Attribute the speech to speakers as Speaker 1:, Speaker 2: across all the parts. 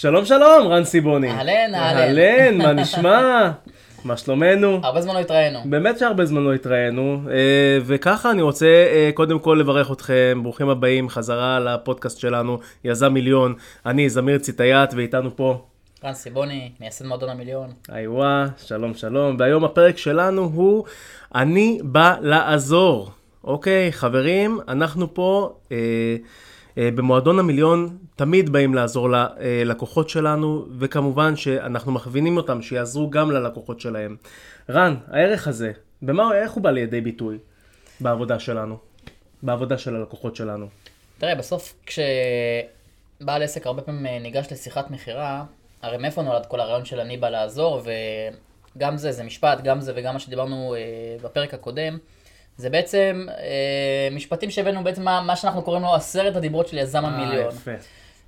Speaker 1: שלום שלום, רן סיבוני.
Speaker 2: אהלן, אהלן.
Speaker 1: אהלן, מה נשמע? מה שלומנו?
Speaker 2: הרבה זמן לא התראינו.
Speaker 1: באמת שהרבה זמן לא התראינו, אה, וככה אני רוצה אה, קודם כל לברך אתכם, ברוכים הבאים חזרה לפודקאסט שלנו, יזם מיליון. אני זמיר ציטייט ואיתנו פה.
Speaker 2: רן סיבוני, מייסד מועדון המיליון.
Speaker 1: איווה, שלום שלום, והיום הפרק שלנו הוא אני בא לעזור. אוקיי, חברים, אנחנו פה אה, במועדון המיליון תמיד באים לעזור ללקוחות שלנו, וכמובן שאנחנו מכווינים אותם שיעזרו גם ללקוחות שלהם. רן, הערך הזה, במה, איך הוא בא לידי ביטוי בעבודה שלנו? בעבודה של הלקוחות שלנו.
Speaker 2: תראה, בסוף כשבעל עסק הרבה פעמים אה, ניגש לשיחת מכירה, הרי מאיפה נולד כל הרעיון של אני בא לעזור, וגם זה, זה משפט, גם זה וגם מה שדיברנו אה, בפרק הקודם, זה בעצם אה, משפטים שהבאנו בעצם מה, מה שאנחנו קוראים לו עשרת הדיברות של יזם המיליון.
Speaker 1: אה, יפה.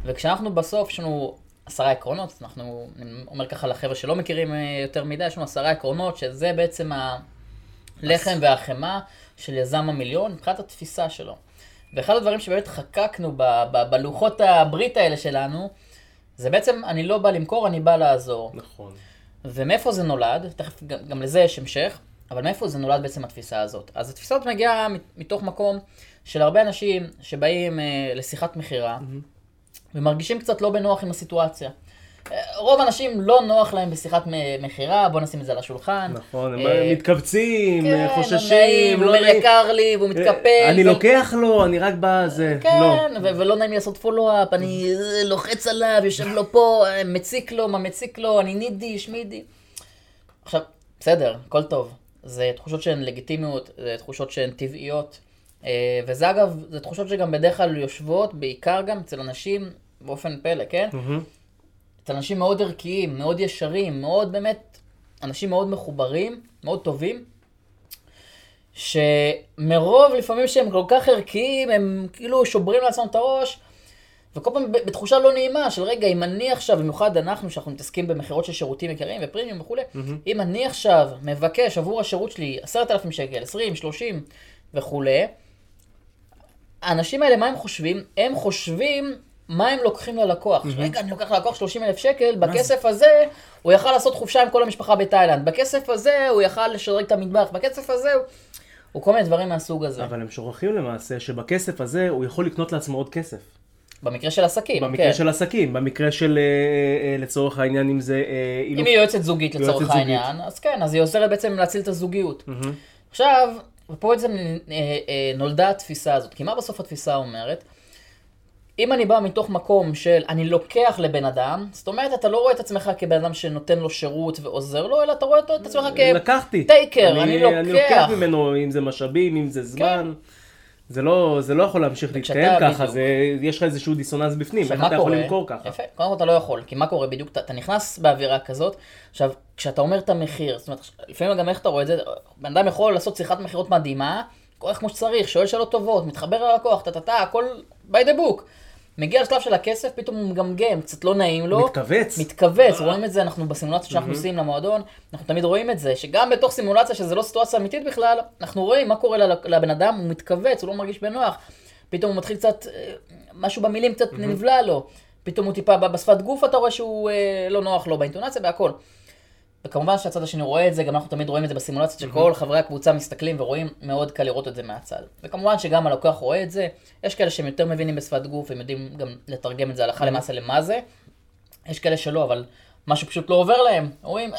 Speaker 2: וכשאנחנו בסוף, יש לנו עשרה עקרונות, אנחנו, אני אומר ככה לחבר'ה שלא מכירים אה, יותר מדי, יש לנו עשרה עקרונות, שזה בעצם הלחם והחמאה של יזם המיליון, מבחינת התפיסה שלו. ואחד הדברים שבאמת חקקנו ב- ב- בלוחות הברית האלה שלנו, זה בעצם, אני לא בא למכור, אני בא לעזור.
Speaker 1: נכון.
Speaker 2: ומאיפה זה נולד, תכף גם, גם לזה יש המשך, אבל מאיפה זה נולד בעצם התפיסה הזאת? אז התפיסה הזאת מגיעה מתוך מקום של הרבה אנשים שבאים אה, לשיחת מכירה, ומרגישים קצת לא בנוח עם הסיטואציה. אה, רוב האנשים לא נוח להם בשיחת מכירה, בוא נשים את זה על השולחן.
Speaker 1: נכון, הם
Speaker 2: אה,
Speaker 1: מתכווצים,
Speaker 2: כן,
Speaker 1: חוששים,
Speaker 2: לא נעים, הוא. יקר לי, והוא מתקפל.
Speaker 1: אני לוקח לו, אני רק בזה. לא.
Speaker 2: כן, ולא נעים לי לעשות פולו-אפ, אני אה, לוחץ עליו, יושב לו פה, אה, מציק לו, מה מציק לו, אני נידי, שמידי. עכשיו, בסדר, הכל טוב. זה תחושות שהן לגיטימיות, זה תחושות שהן טבעיות. אה, וזה אגב, זה תחושות שגם בדרך כלל יושבות, בעיקר גם אצל אנשים, באופן פלא, כן?
Speaker 1: מהמם.
Speaker 2: אצל אנשים מאוד ערכיים, מאוד ישרים, מאוד באמת, אנשים מאוד מחוברים, מאוד טובים, שמרוב לפעמים שהם כל כך ערכיים, הם כאילו שוברים לעצמם את הראש, וכל פעם בתחושה לא נעימה של רגע, אם אני עכשיו, במיוחד אנחנו, שאנחנו מתעסקים במכירות של שירותים יקרים ופרימיום וכולי, אם אני עכשיו מבקש עבור השירות שלי 10,000 שקל, 20, 30 וכולי, האנשים האלה, מה הם חושבים? הם חושבים מה הם לוקחים ללקוח. רגע, אני לוקח ללקוח 30 אלף שקל, בכסף הזה הוא יכל לעשות חופשה עם כל המשפחה בתאילנד. בכסף הזה הוא יכל לשדרג את המטבח. בכסף הזה הוא... הוא כל מיני דברים מהסוג הזה.
Speaker 1: אבל הם שוכחים למעשה שבכסף הזה הוא יכול לקנות לעצמו עוד כסף.
Speaker 2: במקרה של עסקים,
Speaker 1: במקרה
Speaker 2: כן.
Speaker 1: של עסקים, במקרה של אה, אה, לצורך העניין אם זה אה,
Speaker 2: אם היא יועצת זוגית
Speaker 1: יועצת
Speaker 2: לצורך
Speaker 1: זוגית.
Speaker 2: העניין, אז כן, אז היא עוזרת בעצם להציל את הזוגיות.
Speaker 1: מהמם.
Speaker 2: עכשיו, ופה בעצם אה, אה, נולדה התפיסה הזאת, כי מה בסוף התפיסה אומרת? אם אני בא מתוך מקום של אני לוקח לבן אדם, זאת אומרת, אתה לא רואה את עצמך כבן אדם שנותן לו שירות ועוזר לו, אלא אתה רואה את עצמך
Speaker 1: לקחתי.
Speaker 2: טייקר, אני
Speaker 1: אני לוקח
Speaker 2: לוקח.
Speaker 1: ממנו אם זה משאבים, אם זה זמן. זה לא, זה לא יכול להמשיך להתקיים ככה,
Speaker 2: בדיוק.
Speaker 1: זה, יש לך איזשהו דיסוננס בפנים, איך אתה יכול
Speaker 2: קורה?
Speaker 1: למכור ככה?
Speaker 2: יפה, קודם כל אתה לא יכול, כי מה קורה בדיוק? אתה, אתה נכנס באווירה כזאת, עכשיו, כשאתה אומר את המחיר, זאת אומרת, לפעמים גם איך אתה רואה את זה, בן אדם יכול לעשות שיחת מכירות מדהימה, קורה כמו שצריך, שואל שאלות טובות, מתחבר ללקוח, טה-טה-טה, הכל by the book. מגיע לשלב של הכסף, פתאום הוא מגמגם, קצת לא נעים לו.
Speaker 1: מתכווץ.
Speaker 2: מתכווץ, רואים את זה, אנחנו בסימולציה שאנחנו עושים למועדון, אנחנו תמיד רואים את זה, שגם בתוך סימולציה שזה לא סיטואציה אמיתית בכלל, אנחנו רואים מה קורה ל- לבן אדם, הוא מתכווץ, הוא לא מרגיש בנוח, פתאום הוא מתחיל קצת, אה, משהו במילים קצת נבלע לו, פתאום הוא טיפה, ב- בשפת גוף אתה רואה שהוא אה, לא נוח לו, באינטונציה, בהכל. וכמובן שהצד השני רואה את זה, גם אנחנו תמיד רואים את זה בסימולציות שכל חברי הקבוצה מסתכלים ורואים, מאוד קל לראות את זה מהצד. וכמובן שגם הלקוח רואה את זה, יש כאלה שהם יותר מבינים בשפת גוף, הם יודעים גם לתרגם את זה הלכה למעשה למה זה. יש כאלה שלא, אבל משהו פשוט לא עובר להם. אומרים, "אה,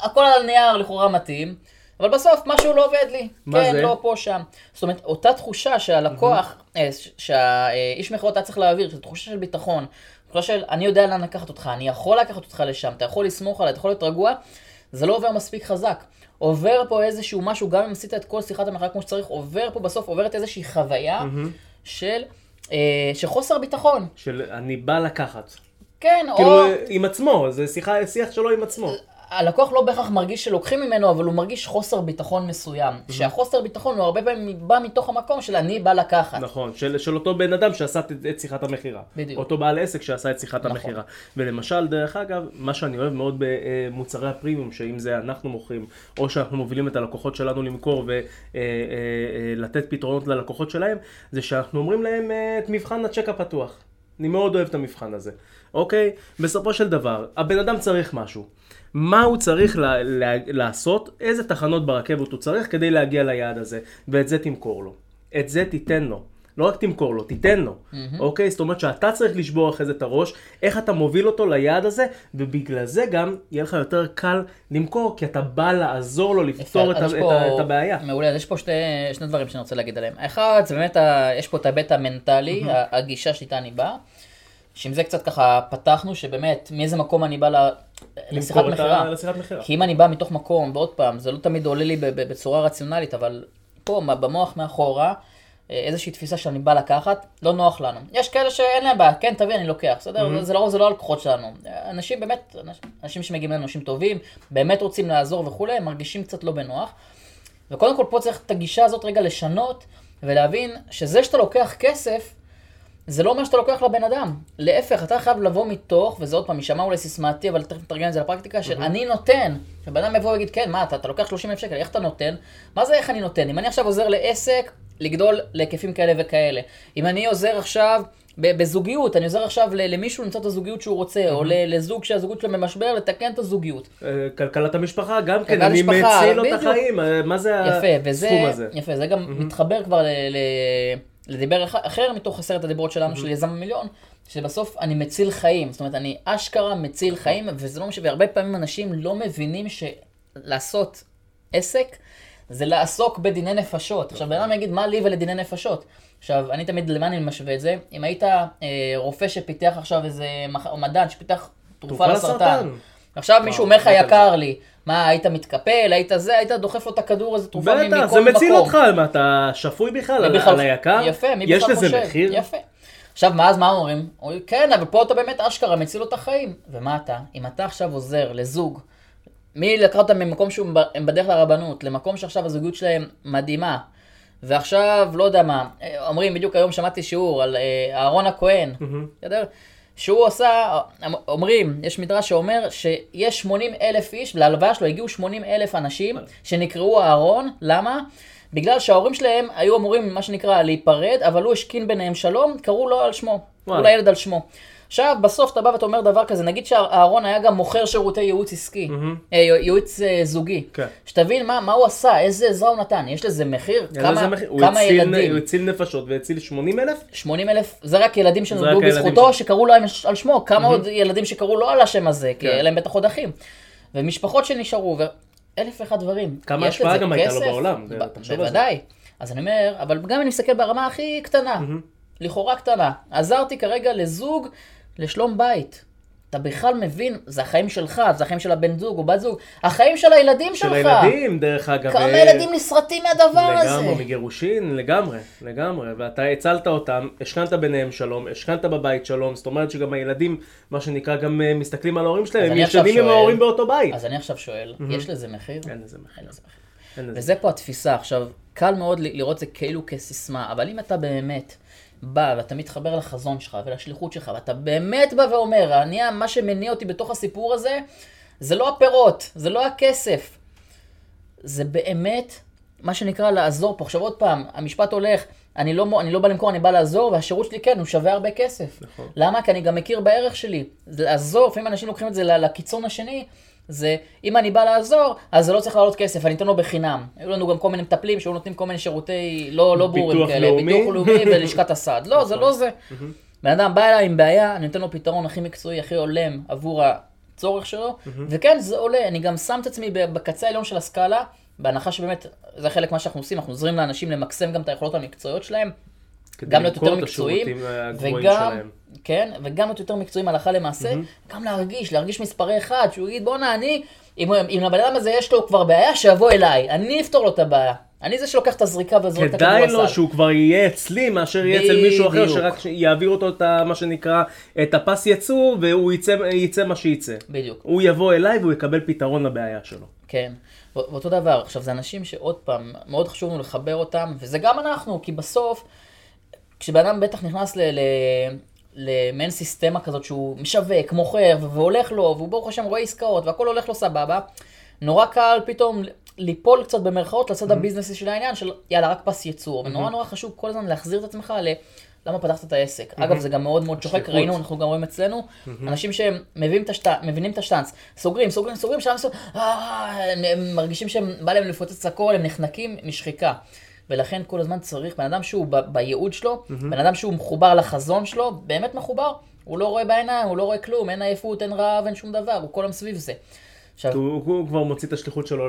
Speaker 2: הכל על הנייר לכאורה מתאים, אבל בסוף משהו לא עובד לי.
Speaker 1: מה
Speaker 2: כן,
Speaker 1: זה?
Speaker 2: לא פה, שם. זאת אומרת, אותה תחושה שהלקוח, ש- שהאיש מכירות היה צריך להעביר, זו תחושה של ביטחון. תחושה של, אני יודע לאן לקחת אותך, אני יכול לקחת אותך לשם, אתה יכול לסמוך עליי, אתה יכול להיות רגוע, זה לא עובר מספיק חזק. עובר פה איזשהו משהו, גם אם עשית את כל שיחת המחאה כמו שצריך, עובר פה בסוף, עוברת איזושהי חוויה של, אה, של חוסר ביטחון.
Speaker 1: של אני בא לקחת.
Speaker 2: כן,
Speaker 1: כאילו
Speaker 2: או...
Speaker 1: עם עצמו, זה שיחה, שיח שלו עם עצמו.
Speaker 2: הלקוח לא בהכרח מרגיש שלוקחים ממנו, אבל הוא מרגיש חוסר ביטחון מסוים. שהחוסר ביטחון הוא הרבה פעמים בא מתוך המקום של אני בא לקחת.
Speaker 1: נכון, של, של אותו בן אדם שעשה את, את שיחת המכירה.
Speaker 2: בדיוק.
Speaker 1: אותו בעל עסק שעשה את שיחת
Speaker 2: נכון.
Speaker 1: המכירה. ולמשל, דרך אגב, מה שאני אוהב מאוד במוצרי הפרימיום, שאם זה אנחנו מוכרים, או שאנחנו מובילים את הלקוחות שלנו למכור ולתת פתרונות ללקוחות שלהם, זה שאנחנו אומרים להם אה, את מבחן הצ'ק הפתוח. אני מאוד אוהב את המבחן הזה, אוקיי? בסופו של דבר, הבן אדם צריך משהו. מה הוא צריך לה, לה, לעשות, איזה תחנות ברכבת הוא צריך כדי להגיע ליעד הזה, ואת זה תמכור לו. את זה תיתן לו. לא רק תמכור לו, תיתן לו, mm-hmm. אוקיי? זאת אומרת שאתה צריך לשבור אחרי זה את הראש, איך אתה מוביל אותו ליעד הזה, ובגלל זה גם יהיה לך יותר קל למכור, כי אתה בא לעזור לו לפתור את, פה, את, את הבעיה.
Speaker 2: מעולה, אז יש פה שתי, שני דברים שאני רוצה להגיד עליהם. אחד, זה באמת, ה, יש פה את ההיבט המנטלי, mm-hmm. הגישה שאיתה אני בא. שעם זה קצת ככה פתחנו, שבאמת, מאיזה מקום אני בא לשיחת מכירה. כי אם אני בא מתוך מקום, ועוד פעם, זה לא תמיד עולה לי בצורה רציונלית, אבל פה, במוח מאחורה, אה, איזושהי תפיסה שאני בא לקחת, לא נוח לנו. יש כאלה שאין להם בעיה, כן, תביא, אני לוקח, בסדר? Mm-hmm. זה לרוב זה לא הלקוחות שלנו. אנשים באמת, אנשים שמגיעים אלינו, אנשים טובים, באמת רוצים לעזור וכולי, הם מרגישים קצת לא בנוח. וקודם כל פה צריך את הגישה הזאת רגע לשנות, ולהבין שזה שאתה לוקח כסף, זה לא אומר שאתה לוקח לבן אדם. להפך, אתה חייב לבוא מתוך, וזה עוד פעם, יישמע אולי סיסמתי, אבל תכף נתרגם את זה לפרקטיקה, של אני נותן. שבן אדם יבוא ויגיד, כן, מה, אתה, אתה לוקח 30 אלף שקל, איך אתה נותן? מה זה איך אני נותן? אם אני עכשיו עוזר לעסק לגדול להיקפים כאלה וכאלה, אם אני עוזר עכשיו בזוגיות, אני עוזר עכשיו למישהו למצוא את הזוגיות שהוא רוצה, או לזוג שהזוגיות שלו במשבר, לתקן את הזוגיות.
Speaker 1: אה, כלכלת המשפחה, גם כן, אני מציל לו את החיים, מה זה הסכום הזה?
Speaker 2: יפה, זה גם מתחבר כבר ל... לדיבר אחר מתוך עשרת הדיברות שלנו, mm-hmm. של יזם המיליון, שבסוף אני מציל חיים. זאת אומרת, אני אשכרה מציל חיים, וזה לא משנה, והרבה פעמים אנשים לא מבינים שלעשות עסק זה לעסוק בדיני נפשות. עכשיו, בן אדם יגיד, מה לי ולדיני נפשות? עכשיו, אני תמיד, למה אני משווה את זה? אם היית אה, רופא שפיתח עכשיו איזה, או מדען שפיתח תרופה לסרטן, עכשיו מישהו אומר לך, יקר לי. מה, היית מתקפל, היית זה, היית דוחף לו את הכדור, איזה תרופה מכל מקום.
Speaker 1: בטח, זה מציל אותך, מה, אתה שפוי בכלל על היקר?
Speaker 2: יפה, מי בכלל
Speaker 1: חושב? יש לזה מחיר?
Speaker 2: יפה. עכשיו, מה אז מה אומרים? כן, אבל פה אתה באמת אשכרה מציל לו את החיים. ומה אתה? אם אתה עכשיו עוזר לזוג, מי לקח אותם ממקום שהם בדרך לרבנות, למקום שעכשיו הזוגיות שלהם מדהימה, ועכשיו, לא יודע מה, אומרים, בדיוק היום שמעתי שיעור על אה, אהרון הכהן, בסדר? שהוא עשה, אומרים, יש מדרש שאומר שיש 80 אלף איש, להלוויה שלו הגיעו 80 אלף אנשים שנקראו אהרון, למה? בגלל שההורים שלהם היו אמורים, מה שנקרא, להיפרד, אבל הוא השכין ביניהם שלום, קראו לו על שמו, קראו לילד על שמו. עכשיו, בסוף אתה בא ואתה אומר דבר כזה, נגיד שאהרון היה גם מוכר שירותי ייעוץ עסקי, mm-hmm. אה, ייעוץ אה, זוגי. כן. שתבין מה, מה הוא עשה, איזה עזרה הוא נתן, יש לזה מחיר? כמה, מחיר? כמה הוא הציל, ילדים?
Speaker 1: הוא הציל נפשות והציל 80 אלף?
Speaker 2: 80 אלף, זה רק ילדים שנולדו בזכותו, ש... שקראו להם על שמו, כמה mm-hmm. עוד ילדים שקראו לו על השם הזה, כן. כי היה להם בטח עוד אחים. ומשפחות שנשארו, ואלף ואחד דברים.
Speaker 1: כמה השפעה גם הייתה לו בעולם,
Speaker 2: בוודאי. אז אני אומר, אבל גם אני מסתכל ברמה הכי קטנה, לכאורה קטנה. עזרתי כרגע לזוג לשלום בית. אתה בכלל מבין, זה החיים שלך, זה החיים של הבן זוג או בת זוג, החיים של הילדים
Speaker 1: של
Speaker 2: שלך.
Speaker 1: של הילדים, דרך אגב.
Speaker 2: כמה ו... ילדים נסרטים מהדבר
Speaker 1: לגמרי,
Speaker 2: הזה.
Speaker 1: לגמרי, מגירושין, לגמרי, לגמרי. ואתה הצלת אותם, השכנת ביניהם שלום, השכנת בבית שלום, זאת אומרת שגם הילדים, מה שנקרא, גם uh, מסתכלים על ההורים שלהם, הם ישנים עם ההורים באותו בית.
Speaker 2: אז אני עכשיו שואל, mm-hmm. יש לזה מחיר?
Speaker 1: אין לזה מחיר. אין לזה
Speaker 2: מחיר. וזה פה התפיסה. עכשיו, קל מאוד לראות זה כאילו כסיסמה, אבל אם אתה באמת... בא ואתה מתחבר לחזון שלך ולשליחות שלך, ואתה באמת בא ואומר, אני, מה שמניע אותי בתוך הסיפור הזה, זה לא הפירות, זה לא הכסף. זה באמת מה שנקרא לעזור פה. עכשיו עוד פעם, המשפט הולך, אני לא, אני לא בא למכור, אני בא לעזור, והשירות שלי כן, הוא שווה הרבה כסף. נכון. למה? כי אני גם מכיר בערך שלי. לעזור, לפעמים אנשים לוקחים את זה לקיצון השני, זה, אם אני בא לעזור, אז זה לא צריך לעלות כסף, אני אתן לו בחינם. היו לנו גם כל מיני מטפלים שהיו נותנים כל מיני שירותי לא, לא ברורים כאלה.
Speaker 1: לאומי.
Speaker 2: ביטוח לאומי ולשכת הסעד. לא, זה לא זה. בן אדם בא אליי עם בעיה, אני נותן לו פתרון הכי מקצועי, הכי הולם עבור הצורך שלו, וכן, זה עולה. אני גם שם את עצמי בקצה העליון של הסקאלה, בהנחה שבאמת, זה חלק מה שאנחנו עושים, אנחנו עוזרים לאנשים למקסם גם את היכולות המקצועיות שלהם. גם להיות יותר מקצועיים, וגם, כן, וגם להיות יותר מקצועיים הלכה למעשה, mm-hmm. גם להרגיש, להרגיש מספרי אחד, שהוא יגיד בואנה אני, אם, אם לבן אדם הזה יש לו כבר בעיה, שיבוא אליי, אני אפתור לו את הבעיה. אני זה שלוקח את הזריקה וזורק את הכדור
Speaker 1: הסל. כדאי לו שהוא כבר יהיה אצלי מאשר יהיה אצל מישהו אחר שרק יעביר אותו את מה שנקרא את הפס יצור והוא יצא, יצא מה שיצא.
Speaker 2: בדיוק.
Speaker 1: הוא יבוא אליי והוא יקבל פתרון לבעיה שלו.
Speaker 2: כן. ואותו דבר, עכשיו זה אנשים שעוד פעם, מאוד חשוב לנו לחבר אותם, וזה גם אנחנו, כי בסוף, כשבן אדם בטח נכנס ל... ל... למעין סיסטמה כזאת שהוא משווק, מוכר, והולך לו, והוא ברוך השם רואה עסקאות, והכל הולך לו סבבה, נורא קל פתאום ליפול קצת במרכאות לצד mm-hmm. הביזנסי של העניין של יאללה, רק פס ייצור, mm-hmm. ונורא נורא חשוב כל הזמן להחזיר את עצמך ל... למה פתחת את העסק? אגב, זה גם מאוד מאוד שוחק. ראינו, אנחנו גם רואים אצלנו, אנשים שמבינים את השט... מבינים את השטאנץ, סוגרים, סוגרים, סוגרים, שם סוגרים, אה, הם מרגישים שהם, בא להם לפוצץ הכל, הם נחנקים משחיקה. ולכן כל הזמן צריך, בן אדם שהוא ב- בייעוד שלו, בן אדם שהוא מחובר לחזון שלו, באמת מחובר, הוא לא רואה בעיניים, הוא לא רואה כלום, אין עייפות, אין רעב, אין שום דבר, הוא כל היום סביב זה. עכשיו,
Speaker 1: הוא, הוא כבר מוציא את השליחות שלו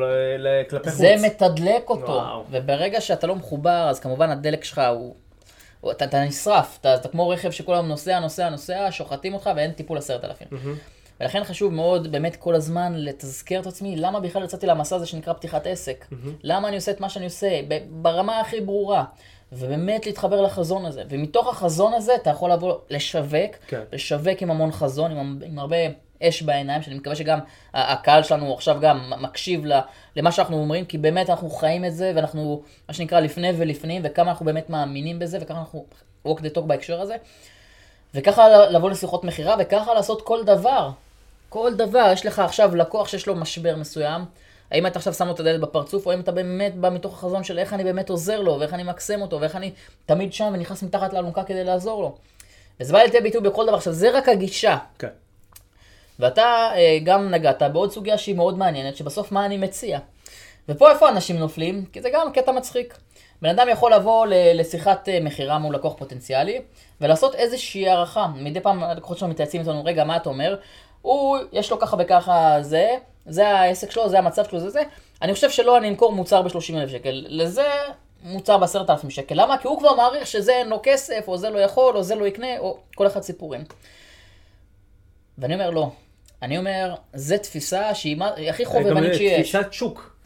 Speaker 1: כלפי חוץ.
Speaker 2: זה מתדלק אותו,
Speaker 1: וואו.
Speaker 2: וברגע שאתה לא מחובר, אז כמובן הדלק שלך הוא... הוא- אתה, אתה נשרף, אתה, אתה כמו רכב שכל היום נוסע, נוסע, נוסע, שוחטים אותך ואין טיפול עשרת אלפים. ולכן חשוב מאוד באמת כל הזמן לתזכר את עצמי, למה בכלל יצאתי למסע הזה שנקרא פתיחת עסק? למה אני עושה את מה שאני עושה? ברמה הכי ברורה. ובאמת להתחבר לחזון הזה. ומתוך החזון הזה אתה יכול לבוא לשווק,
Speaker 1: כן.
Speaker 2: לשווק עם המון חזון, עם, עם- הרבה אש בעיניים, שאני מקווה שגם הקהל שלנו עכשיו גם מקשיב למה שאנחנו אומרים, כי באמת אנחנו חיים את זה, ואנחנו, מה שנקרא, לפני ולפנים, וכמה אנחנו באמת מאמינים בזה, וכמה אנחנו walk the talk בהקשר הזה. וככה לבוא לשיחות מכירה, וככה לעשות כל דבר. כל דבר, יש לך עכשיו לקוח שיש לו משבר מסוים, האם אתה עכשיו שם לו את הדלת בפרצוף, או האם אתה באמת בא מתוך החזון של איך אני באמת עוזר לו, ואיך אני מקסם אותו, ואיך אני תמיד שם ונכנס מתחת לאלונקה כדי לעזור לו. וזה בא לידי ביטוי בכל דבר. עכשיו, זה רק הגישה.
Speaker 1: כן.
Speaker 2: ואתה אה, גם נגעת בעוד סוגיה שהיא מאוד מעניינת, שבסוף מה אני מציע. ופה איפה אנשים נופלים? כי זה גם קטע מצחיק. בן אדם יכול לבוא לשיחת אה, מכירה מול לקוח פוטנציאלי, ולעשות איזושהי הערכה. מדי פעם הלקוחות שלנו מתייעצים איתנו, רגע, מה אתה אומר? הוא, יש לו ככה וככה זה, זה העסק שלו, זה המצב שלו, זה זה. אני חושב שלא, אני אמכור מוצר ב-30,000 שקל. לזה מוצר ב-10,000 שקל. למה? כי הוא כבר מעריך שזה אין לו כסף, או זה לא יכול, או זה לא יקנה, או כל אחד סיפורים. ואני אומר, לא. אני אומר, זו תפיסה שהיא הכי חובבנית שיש.
Speaker 1: תפיסת שוק.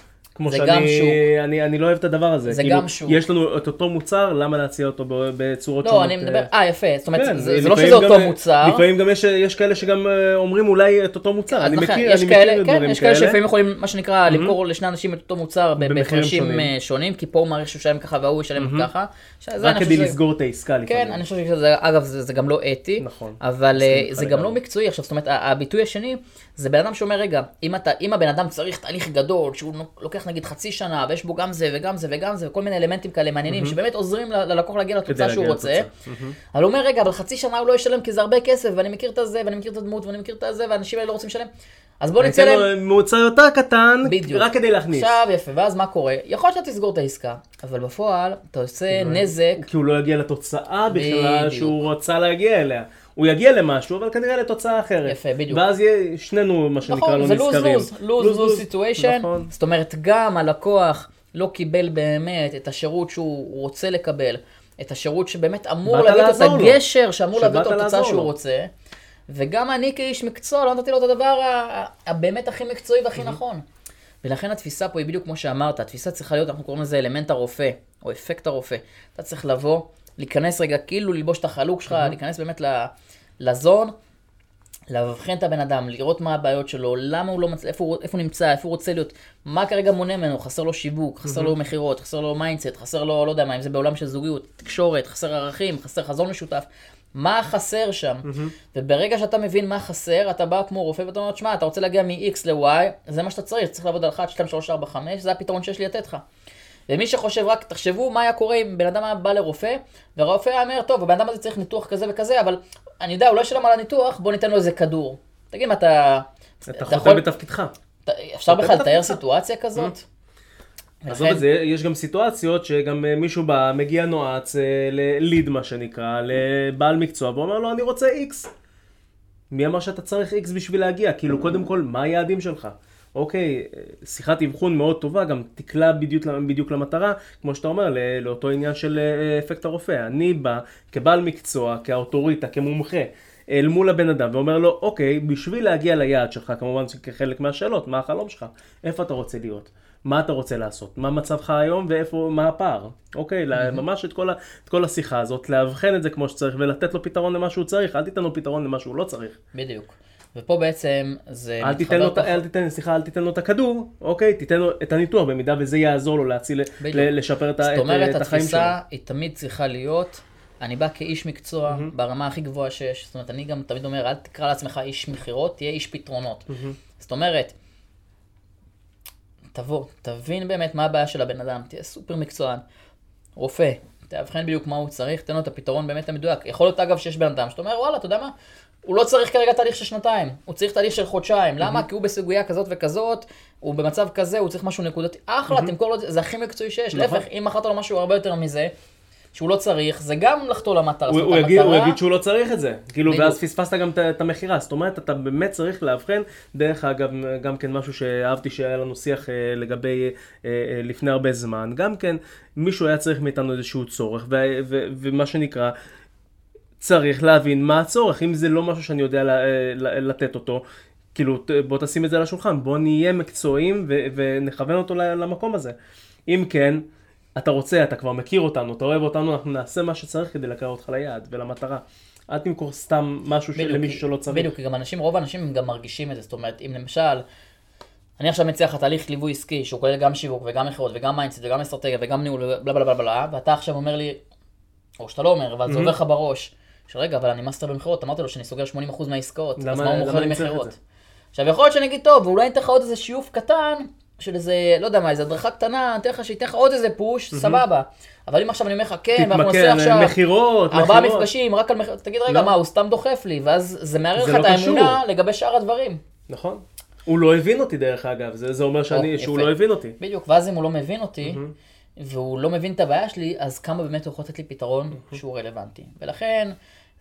Speaker 1: כמו
Speaker 2: זה
Speaker 1: שאני,
Speaker 2: גם שוק.
Speaker 1: אני, אני לא אוהב את הדבר הזה.
Speaker 2: זה
Speaker 1: כאילו,
Speaker 2: גם שוק.
Speaker 1: יש לנו את אותו מוצר, למה להציע אותו בצורות שונות?
Speaker 2: לא, אני מדבר, אה, יפה, זאת אומרת,
Speaker 1: כן,
Speaker 2: זה זה לא שזה אותו
Speaker 1: גם-
Speaker 2: מוצר.
Speaker 1: לפעמים גם יש, יש כאלה שגם אה, אומרים אולי את אותו מוצר. אני מכיר, אני
Speaker 2: כאלה,
Speaker 1: מכיר
Speaker 2: כן,
Speaker 1: דברים
Speaker 2: יש כאלה
Speaker 1: כאלה.
Speaker 2: שלפעמים יכולים, מה שנקרא, למכור לשני אנשים את אותו מוצר
Speaker 1: במחירים שונים.
Speaker 2: אה, שונים, כי פה הוא מעריך שהוא ישלם ככה והוא ישלם ככה. שזה
Speaker 1: רק כדי לסגור את העסקה לפעמים.
Speaker 2: כן, אני חושב שזה, אגב, זה, גם לא אתי,
Speaker 1: נכון.
Speaker 2: אבל אה, זה גם. לא מקצועי. עכשיו, זאת אומרת, הביטוי השני, זה בן אדם שאומר, רגע, אם הבן אדם צריך תהליך גדול, שהוא לוקח נגיד חצי שנה, ויש בו גם זה וגם זה וגם זה, וכל מיני אלמנטים כאלה מעניינים, שבאמת עוזרים ללקוח להגיע לתוצאה שהוא רוצה,
Speaker 1: לתוצאה.
Speaker 2: אבל הוא אומר, רגע, אבל חצי שנה הוא לא ישלם כי זה הרבה כסף, ואני מכיר את הזה, ואני מכיר את הדמות, ואני מכיר את הזה, והאנשים האלה לא רוצים לשלם. אז בוא נצא להם...
Speaker 1: מוצר יותר קטן,
Speaker 2: בדיוק.
Speaker 1: רק כדי להכניס.
Speaker 2: עכשיו יפה, ואז מה קורה? יכול להיות שאתה תסגור את העסקה, אבל בפועל אתה עושה נזק
Speaker 1: כי הוא לא יגיע לתוצאה בכלל. שהוא רצה להגיע אליה. הוא יגיע למשהו, אבל כנראה לתוצאה אחרת.
Speaker 2: יפה, בדיוק.
Speaker 1: ואז יהיה שנינו, מה שנקרא,
Speaker 2: נכון,
Speaker 1: לא
Speaker 2: זה
Speaker 1: נזכרים.
Speaker 2: לוז לוז, לוז לוז סיטואשן.
Speaker 1: נכון.
Speaker 2: זאת אומרת, גם הלקוח לא קיבל באמת את השירות שהוא רוצה לקבל, את השירות שבאמת אמור להביא את
Speaker 1: לעזור לו.
Speaker 2: הגשר שאמור להביא לתוצאה
Speaker 1: לעזור
Speaker 2: שהוא
Speaker 1: לו.
Speaker 2: רוצה. וגם אני כאיש מקצוע לא נתתי לו את הדבר הבאמת הכי מקצועי והכי נכון. ולכן התפיסה פה היא בדיוק כמו שאמרת, התפיסה צריכה להיות, אנחנו קוראים לזה אלמנט הרופא, או אפקט הרופא. אתה צריך לבוא, להיכנס רגע, כאילו ללבוש את החלוק שלך, להיכנס באמת ל zone, לאבחן את הבן אדם, לראות מה הבעיות שלו, למה הוא לא מצליח, איפה, איפה הוא נמצא, איפה הוא רוצה להיות, מה כרגע מונע ממנו, חסר לו שיווק, חסר לו מכירות, חסר לו mindset, חסר לו, לא יודע מה, אם זה בעולם של זוגיות, תקשורת, חסר ערכים, חסר חזון משותף, מה חסר שם. וברגע שאתה מבין מה חסר, אתה בא כמו רופא ואתה אומר, שמע, אתה רוצה להגיע מ-X ל-Y, זה מה שאתה צריך, צריך לעבוד על 1, 2, 3, 4, 5, זה הפתרון שיש לי לתת לך. ומי שחושב רק, תחשבו מה היה קורה אם בן אדם היה בא לרופא, והרופא היה אומר, טוב, הבן אדם הזה צריך ניתוח כזה וכזה, אבל אני יודע, הוא לא ישלם על הניתוח, בוא ניתן לו איזה כדור. תגיד, מה אתה...
Speaker 1: אתה חותם בתפקידך.
Speaker 2: אפשר בכלל לתאר. סיטואציה כזאת?
Speaker 1: עזוב
Speaker 2: ולכן-
Speaker 1: את זה, יש גם סיטואציות שגם אה, מישהו בא, מגיע נועץ אה, לליד מה שנקרא, לבעל מקצוע, ואומר לו אני רוצה איקס. מי אמר שאתה צריך איקס בשביל להגיע? כאילו קודם כל, מה היעדים שלך? אוקיי, שיחת אבחון מאוד טובה, גם תקלע בדיוק, בדיוק למטרה, כמו שאתה אומר, לאותו עניין של אה, אפקט הרופא. אני בא כבעל מקצוע, כאוטוריטה, כמומחה. אל מול הבן אדם ואומר לו, אוקיי, בשביל להגיע ליעד שלך, כמובן כחלק מהשאלות, מה החלום שלך? איפה אתה רוצה להיות? מה אתה רוצה לעשות? מה מצבך היום ואיפה, מה הפער? אוקיי, mm-hmm. ממש את כל, ה, את כל השיחה הזאת, לאבחן את זה כמו שצריך ולתת לו פתרון למה שהוא צריך, אל תיתן לו פתרון למה שהוא לא צריך.
Speaker 2: בדיוק. ופה בעצם זה
Speaker 1: אל תיתן לו,
Speaker 2: פחות-
Speaker 1: אל תיתן, סליחה, אל תיתן לו את הכדור, אוקיי, תיתן לו את הניתוח במידה וזה יעזור לו להציל. ל- לשפר את, ה-
Speaker 2: זאת
Speaker 1: את,
Speaker 2: אומרת,
Speaker 1: את החיים שלו.
Speaker 2: התפיסה היא תמיד צריכה להיות, אני בא כאיש מקצוע ברמה הכי גבוהה שיש. זאת אומרת, אני גם תמיד אומר, אל תקרא לעצמך איש מכירות, תהיה איש פתרונות. זאת אומרת, תבוא, תבין באמת מה הבעיה של הבן אדם, תהיה סופר מקצוען. רופא, תאבחן בדיוק מה הוא צריך, תן לו את הפתרון באמת המדויק. יכול להיות אגב שיש בן אדם שאתה אומר, וואלה, אתה יודע מה? הוא לא צריך כרגע תהליך של שנתיים, הוא צריך תהליך של חודשיים. למה? כי הוא בסוגיה כזאת וכזאת, הוא במצב כזה, הוא צריך משהו נקודתי. אחלה, תמכור לו את זה, זה הכי מקצועי שיש.
Speaker 1: נכון.
Speaker 2: להפך, אם מכרת לו משהו הרבה יותר מזה, שהוא לא צריך, זה גם לחטוא למטרה.
Speaker 1: הוא, הוא, יגיד, הוא יגיד שהוא לא צריך את זה, כאילו. ואז פספסת גם את- המכירה, זאת אומרת, אתה באמת צריך לאבחן, דרך אגב, גם כן משהו שאהבתי שהיה לנו שיח אה, לגבי אה, אה, לפני הרבה זמן, גם כן, מישהו היה צריך מאיתנו איזשהו צורך, ומה שנקרא, צריך להבין מה הצורך, אם זה לא משהו שאני יודע ל- לתת אותו, כאילו, בוא תשים את זה על השולחן, בוא נהיה מקצועיים ו- ונכוון אותו למקום הזה. אם כן, אתה רוצה, אתה כבר מכיר אותנו, אתה אוהב אותנו, אנחנו נעשה מה שצריך כדי לקרב אותך ליעד ולמטרה. אל תמכור סתם משהו
Speaker 2: בדיוק,
Speaker 1: למישהו שלא צריך.
Speaker 2: בדיוק, כי גם אנשים, רוב האנשים גם מרגישים את זה. זאת אומרת, אם למשל, אני עכשיו מציע לך תהליך ליווי עסקי, שהוא כולל גם שיווק וגם מכירות וגם mindset וגם אסטרטגיה וגם ניהול ובלה בלה בלה בלה, ואתה עכשיו אומר לי, או שאתה לא אומר, אבל זה עובר לך בראש, שרגע, אבל אני מאסטר במכירות, אמרתי לו שאני סוגר 80% מהעסקאות, אז מה הוא מוכר לי
Speaker 1: את
Speaker 2: מכירות? עכשיו, יכול להיות שאני אגיד, טוב, ואולי אני אתן לך עוד איזה שיוף קטן, של איזה, לא יודע מה, איזה הדרכה קטנה, אני אתן לך שייתן לך עוד איזה פוש, סבבה. אבל אם עכשיו אני אומר לך, כן, ואנחנו נעשה
Speaker 1: תתמקד,
Speaker 2: עכשיו...
Speaker 1: מכירות,
Speaker 2: ארבעה
Speaker 1: מכירות.
Speaker 2: מפגשים רק על מכירות, תגיד רגע
Speaker 1: לא.
Speaker 2: מה, הוא סתם דוחף לי, ואז זה מערער לך את
Speaker 1: לא
Speaker 2: האמונה
Speaker 1: קשור.
Speaker 2: לגבי שאר הדברים.
Speaker 1: נכון. הוא לא הבין אותי דרך אגב, זה, זה אומר שאני,
Speaker 2: או,
Speaker 1: שהוא
Speaker 2: יפה.
Speaker 1: לא הבין אותי.
Speaker 2: בדיוק, ואז אם הוא לא מבין אותי, והוא לא מבין את הבעיה שלי, אז כמה באמת הוא יכול לתת לי פתרון שהוא רלוונטי. ולכן,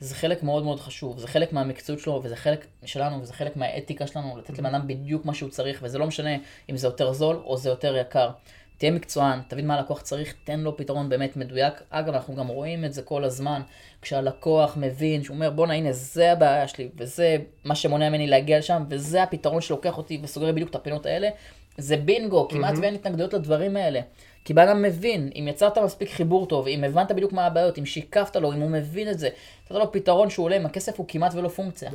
Speaker 2: זה חלק מאוד מאוד חשוב, זה חלק מהמקצועיות שלו, וזה חלק שלנו, וזה חלק מהאתיקה שלנו, לתת לבן אדם בדיוק מה שהוא צריך, וזה לא משנה אם זה יותר זול או זה יותר יקר. תהיה מקצוען, תבין מה הלקוח צריך, תן לו פתרון באמת מדויק. אגב, אנחנו גם רואים את זה כל הזמן, כשהלקוח מבין, שהוא אומר, בואנה, הנה, זה הבעיה שלי, וזה מה שמונע ממני להגיע לשם, וזה הפתרון שלוקח אותי וסוגר בדיוק את הפינות האלה, זה בינגו, כמעט ואין התנגדויות לדברים האלה. כי בן אדם מבין, אם יצרת מספיק חיבור טוב, אם הבנת בדיוק מה הבעיות, אם שיקפת לו, אם הוא מבין את זה, נתת לו פתרון שהוא עולה עם הכסף הוא כמעט ולא פונקציה.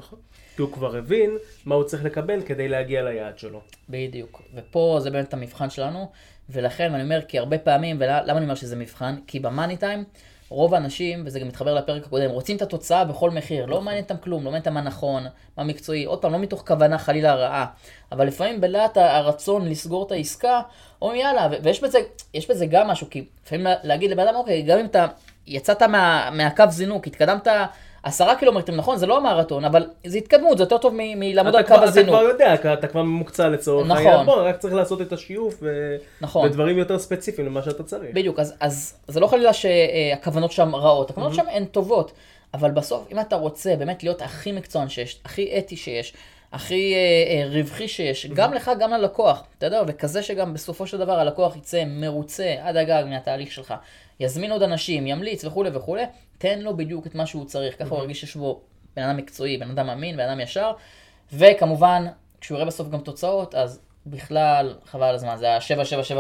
Speaker 1: כי הוא כבר הבין מה הוא צריך לקבל כדי להגיע ליעד שלו.
Speaker 2: בדיוק. ופה זה באמת המבחן שלנו, ולכן אני אומר, כי הרבה פעמים, ולמה אני אומר שזה מבחן? כי במאני טיים, רוב האנשים, וזה גם מתחבר לפרק הקודם, רוצים את התוצאה בכל מחיר, לא מעניין אותם כלום, לא מעניין אותם מה נכון, מה מקצועי, עוד פעם, לא מתוך כוונה חלילה רעה, אבל לפעמים בלהט הרצון לסגור את העסקה, אומרים יאללה, ויש בזה, יש בזה גם משהו, כי לפעמים לה- להגיד לבן אדם, אוקיי, גם אם אתה יצאת מה, מהקו זינוק, התקדמת עשרה קילומטרים, נכון, זה לא המרתון, אבל זה התקדמות, זה יותר טוב מלעמוד על קו
Speaker 1: כבר, אתה. כבר יודע, אתה כבר ממוקצע לצורך
Speaker 2: נכון.
Speaker 1: העניין, בוא, רק צריך לעשות את השיוף ו...
Speaker 2: נכון.
Speaker 1: ודברים יותר ספציפיים למה שאתה צריך.
Speaker 2: בדיוק, אז, אז זה לא חלילה שהכוונות שם רעות, הכוונות שם הן טובות, אבל בסוף, אם אתה רוצה באמת להיות הכי מקצוען שיש, הכי אתי שיש, הכי אה, אה, רווחי שיש, גם לך, גם ללקוח, אתה יודע, וכזה שגם בסופו של דבר הלקוח יצא מרוצה עד הגג מהתהליך שלך, יזמין עוד אנשים, ימליץ וכולי וכולי, תן לו בדיוק את מה שהוא צריך, ככה הוא ירגיש שיש בו בן אדם מקצועי, בן אדם אמין, בן אדם ישר, וכמובן, כשהוא יראה בסוף גם תוצאות, אז בכלל, חבל על הזמן, זה ה-777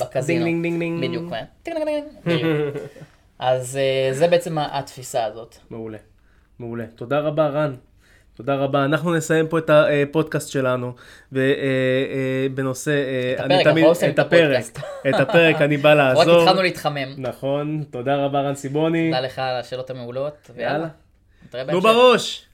Speaker 2: בקזינו.
Speaker 1: דינג דינג דינג דינג.
Speaker 2: בדיוק, טינג, טינג, בדיוק. אז אה, זה בעצם התפיסה הזאת.
Speaker 1: מעולה, מעולה. תודה רבה רן. תודה רבה. אנחנו נסיים פה את הפודקאסט שלנו, ובנושא,
Speaker 2: את הפרק, אנחנו לא מסיימים
Speaker 1: את הפרק,
Speaker 2: הפודקאסט.
Speaker 1: את הפרק אני בא
Speaker 2: רק
Speaker 1: לעזור.
Speaker 2: התחלנו להתחמם.
Speaker 1: נכון, תודה רבה רן סיבוני.
Speaker 2: תודה לך על השאלות המעולות. ויאללה,
Speaker 1: נו. בראש.